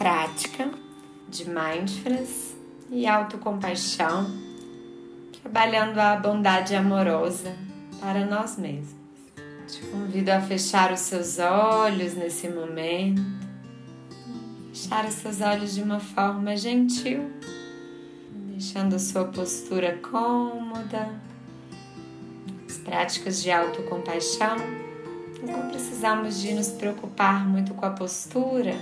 prática de mindfulness e autocompaixão, trabalhando a bondade amorosa para nós mesmos. Te convido a fechar os seus olhos nesse momento, fechar os seus olhos de uma forma gentil, deixando a sua postura cômoda. As práticas de autocompaixão, não precisamos de nos preocupar muito com a postura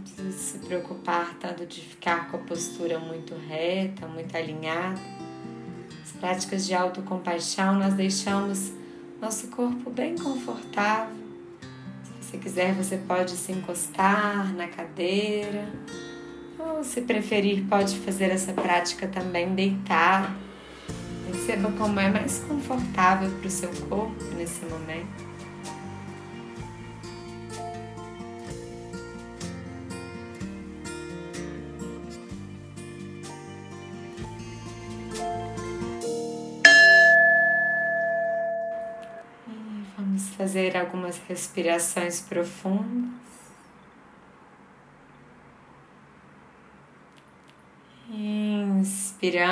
não precisa se preocupar tanto de ficar com a postura muito reta, muito alinhada. As práticas de autocompaixão nós deixamos nosso corpo bem confortável. Se você quiser, você pode se encostar na cadeira. Ou se preferir, pode fazer essa prática também deitado. Perceba como é mais confortável para o seu corpo nesse momento. Fazer algumas respirações profundas. Inspirando,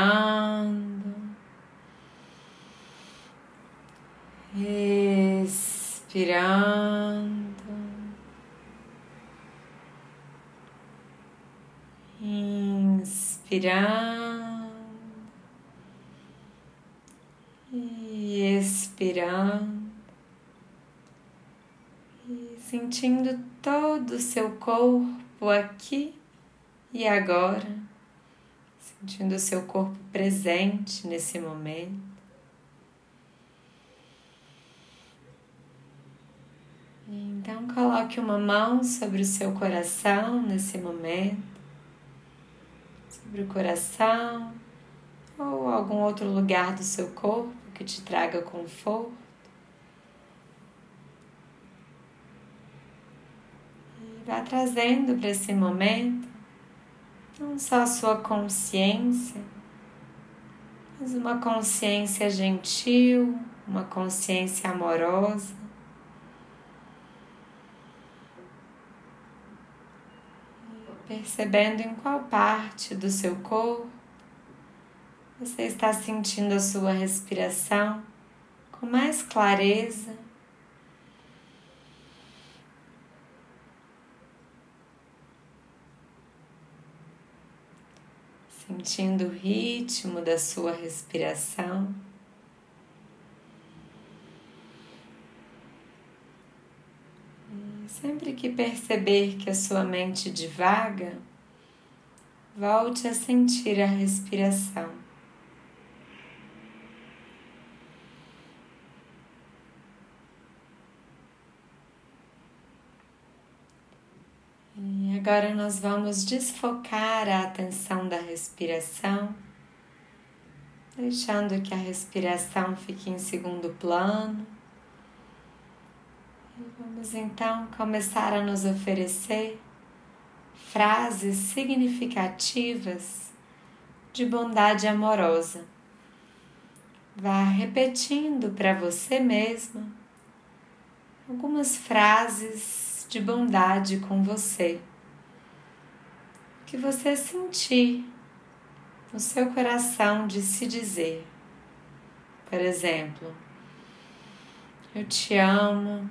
expirando, inspirando e expirando. Sentindo todo o seu corpo aqui e agora, sentindo o seu corpo presente nesse momento. Então, coloque uma mão sobre o seu coração nesse momento, sobre o coração ou algum outro lugar do seu corpo que te traga conforto. Vá trazendo para esse momento não só a sua consciência, mas uma consciência gentil, uma consciência amorosa. Percebendo em qual parte do seu corpo você está sentindo a sua respiração com mais clareza sentindo o ritmo da sua respiração. Sempre que perceber que a sua mente divaga, volte a sentir a respiração. Agora nós vamos desfocar a atenção da respiração, deixando que a respiração fique em segundo plano. E vamos então começar a nos oferecer frases significativas de bondade amorosa. Vá repetindo para você mesma algumas frases de bondade com você que você sentir no seu coração de se dizer. Por exemplo, eu te amo,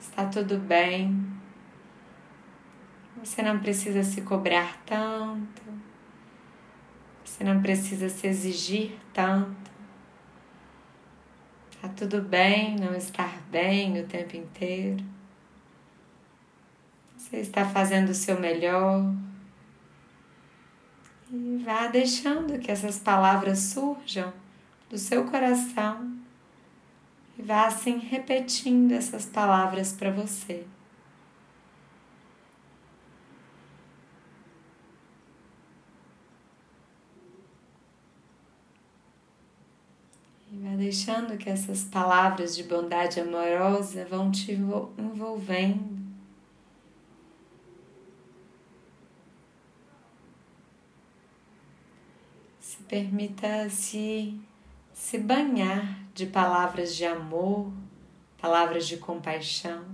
está tudo bem, você não precisa se cobrar tanto, você não precisa se exigir tanto. Tá tudo bem não estar bem o tempo inteiro. Você está fazendo o seu melhor. E vá deixando que essas palavras surjam do seu coração e vá assim repetindo essas palavras para você. E vá deixando que essas palavras de bondade amorosa vão te envolvendo Permita-se se banhar de palavras de amor, palavras de compaixão.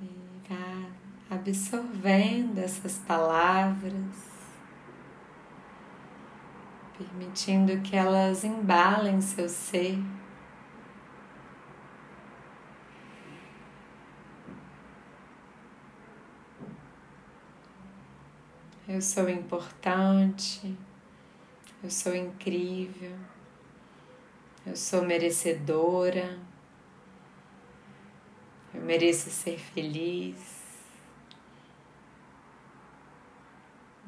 E absorvendo essas palavras permitindo que elas embalem seu ser. Eu sou importante, eu sou incrível, eu sou merecedora, eu mereço ser feliz.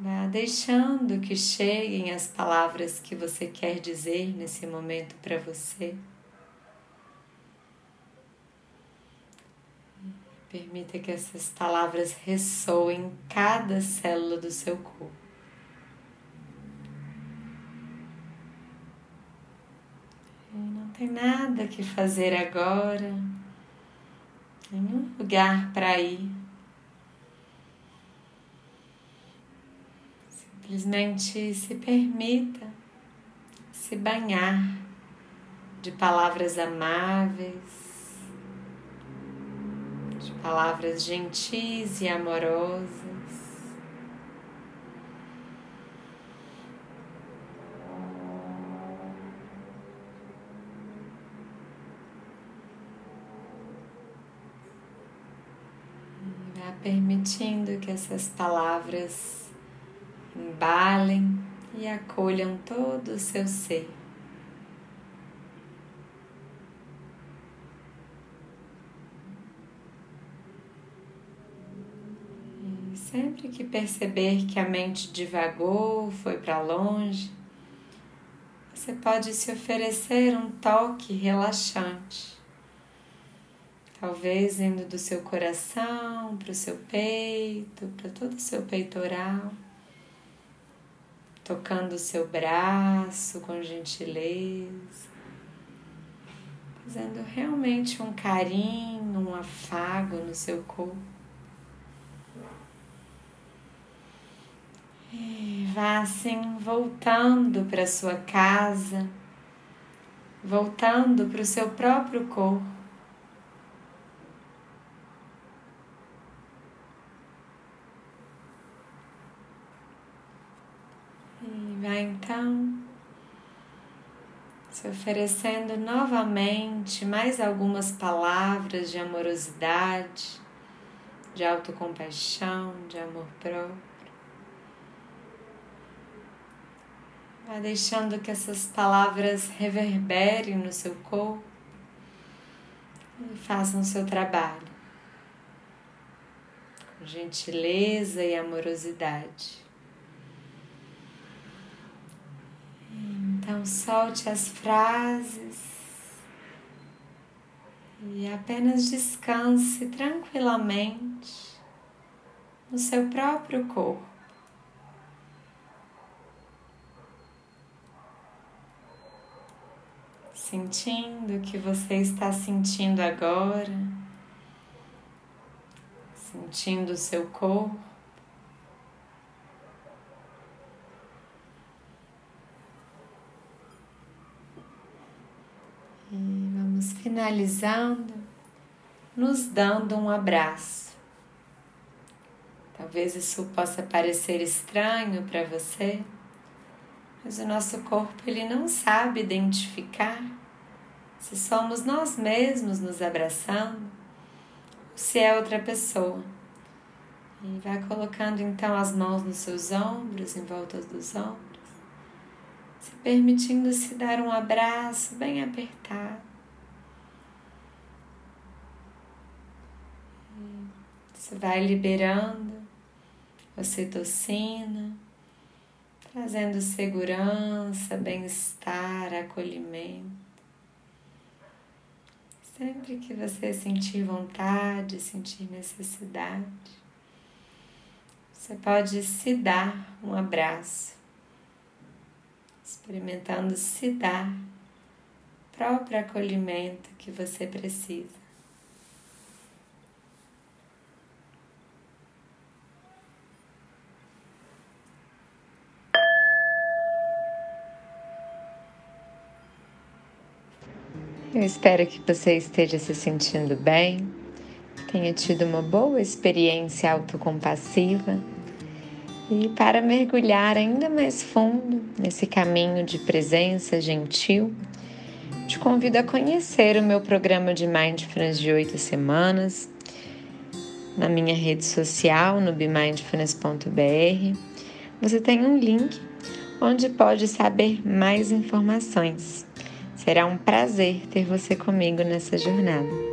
Vá deixando que cheguem as palavras que você quer dizer nesse momento para você. Permita que essas palavras ressoem em cada célula do seu corpo. Não tem nada que fazer agora, nenhum lugar para ir. Simplesmente se permita se banhar de palavras amáveis palavras gentis e amorosas. Permitindo que essas palavras embalem e acolham todo o seu ser. Sempre que perceber que a mente divagou, foi para longe, você pode se oferecer um toque relaxante. Talvez indo do seu coração para o seu peito, para todo o seu peitoral, tocando o seu braço com gentileza, fazendo realmente um carinho, um afago no seu corpo. E vá assim voltando para sua casa, voltando para o seu próprio corpo. E vai então se oferecendo novamente mais algumas palavras de amorosidade, de autocompaixão, de amor próprio. Vai deixando que essas palavras reverberem no seu corpo e façam o seu trabalho com gentileza e amorosidade. Então, solte as frases e apenas descanse tranquilamente no seu próprio corpo. sentindo o que você está sentindo agora, sentindo o seu corpo. E finalizando, nos dando um abraço. Talvez isso possa parecer estranho para você, mas o nosso corpo ele não sabe identificar se somos nós mesmos nos abraçando, se é outra pessoa. E vai colocando então as mãos nos seus ombros, em volta dos ombros, se permitindo se dar um abraço bem apertado. Isso vai liberando ocitocina, trazendo segurança, bem-estar, acolhimento. Sempre que você sentir vontade, sentir necessidade, você pode se dar um abraço, experimentando se dar próprio acolhimento que você precisa. Eu espero que você esteja se sentindo bem, tenha tido uma boa experiência autocompassiva. E para mergulhar ainda mais fundo nesse caminho de presença gentil, te convido a conhecer o meu programa de Mindfulness de oito semanas na minha rede social, no bemindfulness.br. Você tem um link onde pode saber mais informações. Será um prazer ter você comigo nessa jornada.